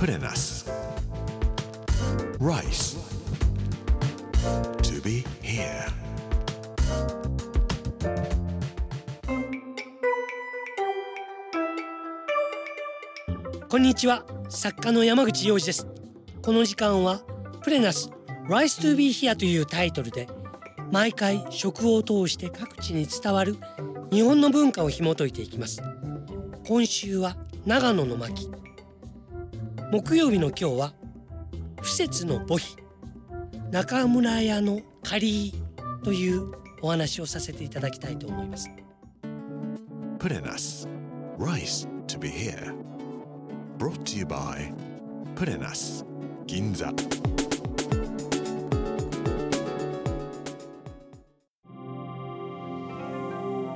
Put in us. Rice. To be here. こんにちは作家の山口洋二ですこの時間はプレナス Rise to be here というタイトルで毎回食を通して各地に伝わる日本の文化を紐解いていきます今週は長野の巻木曜日の今日は不節の母妃中村屋の仮というお話をさせていただきたいと思います Put in us. Rice to be here. Brought to you by Put in us. Ginza.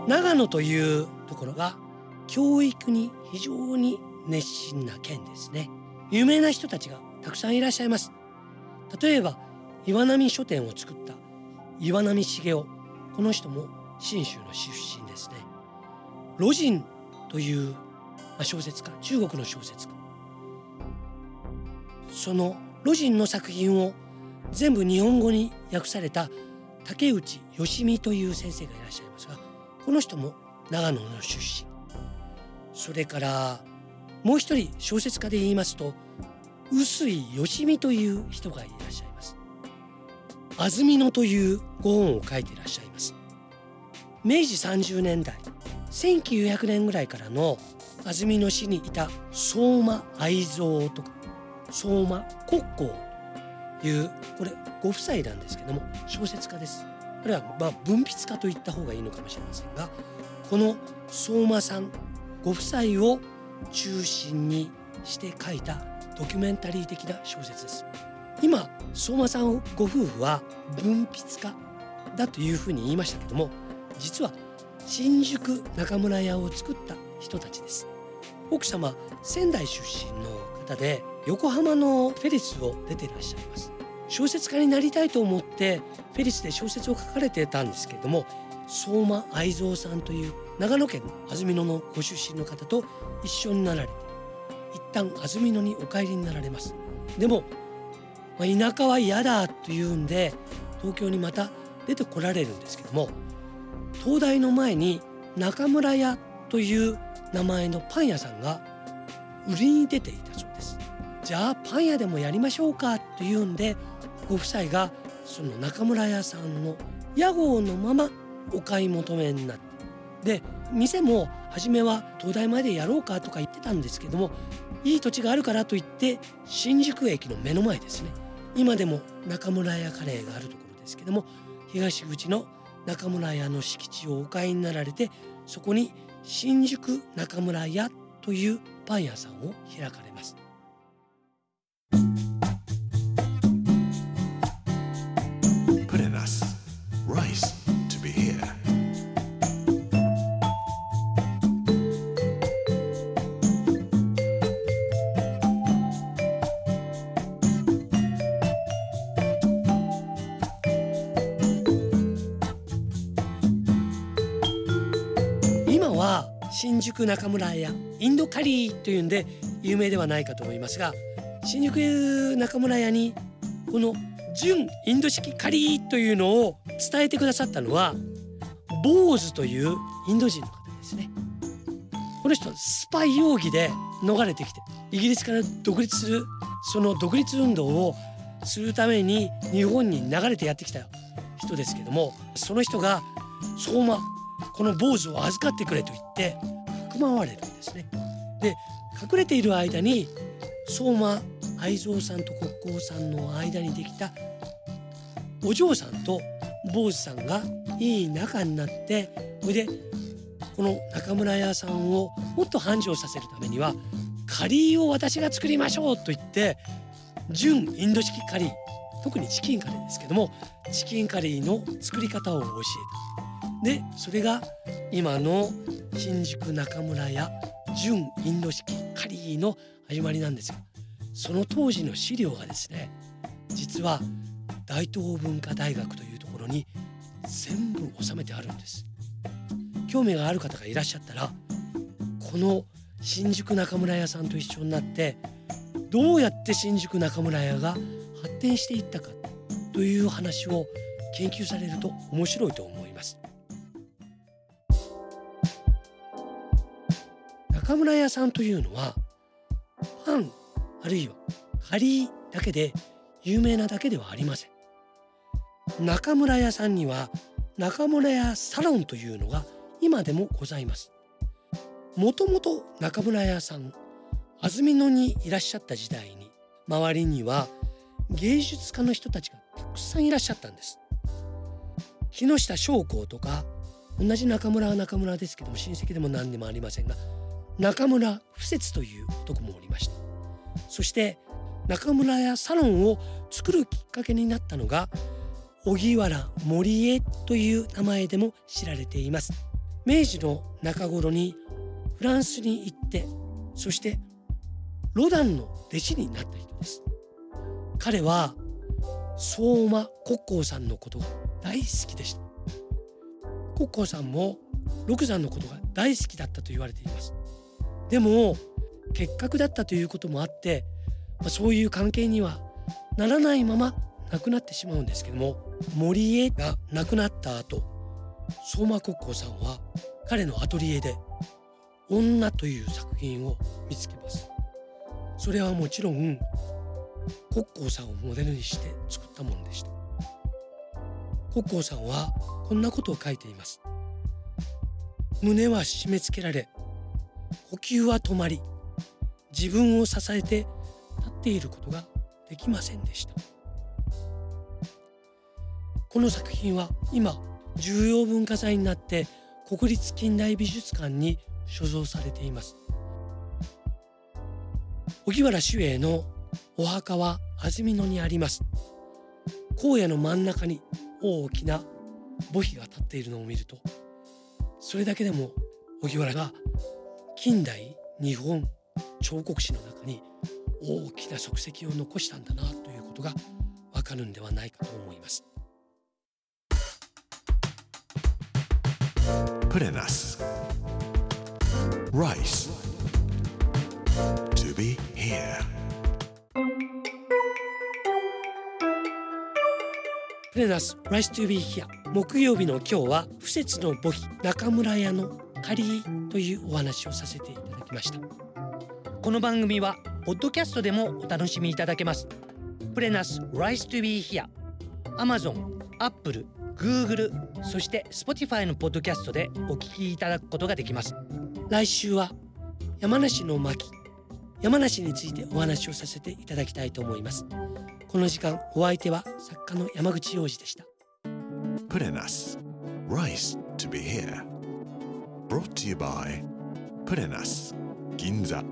長野というところが教育に非常に熱心な県ですね有名な人たちがたくさんいらっしゃいます。例えば岩波書店を作った岩波茂雄。この人も信州の出身ですね。魯迅というまあ小説家中国の小説家。その魯迅の作品を全部日本語に訳された竹内義美という先生がいらっしゃいますがこの人も長野の出身。それからもう一人小説家で言いますと臼井義美という人がいらっしゃいます。安曇野というご本を書いていらっしゃいます。明治30年代1900年ぐらいからの安曇野市にいた相馬愛蔵とか相馬国交というこれご夫妻なんですけども小説家です。あるいはまあ文筆家と言った方がいいのかもしれませんがこの相馬さんご夫妻を中心にして書いたドキュメンタリー的な小説です。今相馬さんご夫婦は文筆家だというふうに言いましたけども実は新宿中村屋を作った人たちです。奥様仙台出身の方で横浜のフェリスを出ていらっしゃいます。小説家になりたいと思ってフェリスで小説を書かれてたんですけれども相馬愛蔵さんという長野県安曇野のご出身の方と一緒になられて一旦安曇野にお帰りになられます。でも、まあ、田舎は嫌だというんで東京にまた出てこられるんですけども東大の前に中村屋という名前のパン屋さんが売りに出ていたそうです。じゃあパン屋でもやりましょうかというんでご夫妻がその中村屋さんの屋号のままお買い求めになってで店も初めは東大までやろうかとか言ってたんですけどもいい土地があるからといって新宿駅の目の前ですね今でも中村屋カレーがあるところですけども東口の中村屋の敷地をお買いになられてそこに新宿中村屋というパン屋さんを開かれます。新宿中村屋インドカリーというんで有名ではないかと思いますが新宿中村屋にこの純インド式カリーというのを伝えてくださったのはボーズというインド人の方ですね。この人スパイ容疑で逃れてきてイギリスから独立するその独立運動をするために日本に流れてやってきた人ですけどもその人が相馬この坊主を預かってくれと言ってかくまわれるんですね。で隠れている間に相馬愛蔵さんと国交さんの間にできたお嬢さんと坊主さんがいい仲になってそれでこの中村屋さんをもっと繁盛させるためにはカリーを私が作りましょうと言って純インド式カリー特にチキンカレーですけどもチキンカリーの作り方を教えた。でそれが今の新宿中村屋純インド式カリーの始まりなんですよ。その当時の資料がですね実は大東文化大学というところに全部収めてあるんです。興味がある方がいらっしゃったらこの新宿中村屋さんと一緒になってどうやって新宿中村屋が発展していったかという話を研究されると面白いと思います中村屋さんというのはパンあるいはカリーだけで有名なだけではありません。中村屋さんには中村屋サロンというのが今でもございます。もともと中村屋さん安曇野にいらっしゃった時代に周りには芸術家の人たちがたくさんいらっしゃったんです。木下将校とか同じ中村は中村ですけども親戚でも何でもありませんが中村不節という男もおりました。そして中村屋サロンを作るきっかけになったのが荻原森江という名前でも知られています。明治の中頃にフランスに行ってそしてロダンの弟子になった人です。彼は相馬国交さんのことが大好きでした。国交さんも六山のことが大好きだったと言われています。でも結核だったということもあって、まあ、そういう関係にはならないまま亡くなってしまうんですけども森江が亡くなった後相馬国交さんは彼のアトリエで「女」という作品を見つけます。それはもちろん国交さんをモデルにして作ったものでした。国交さんはこんなことを書いています。胸は締め付けられ呼吸は止まり自分を支えて立っていることができませんでした。この作品は今重要文化財になって国立近代美術館に所蔵されています。荻原守衛のお墓は安曇野にあります。荒野の真ん中に大きな墓碑が立っているのを見るとそれだけでも荻原が近代日本彫刻史の中に大きな足跡を残したんだなということがわかるんではないかと思います。プレナス Rice. To be here. プレナス Rice to be here 木曜日の今日は不節の墓碑中村屋の仮というお話をさせていただきました。この番組はポッドキャストでもお楽しみいただけます。プレナス Rice to be here Amazon、Apple、Google そして Spotify のポッドキャストでお聞きいただくことができます。来週は山梨の巻山梨についてお話をさせていただきたいと思います。この時間お相手は作家の山口洋二でした。プレナス Rice to be here Brought to you by プレナス銀座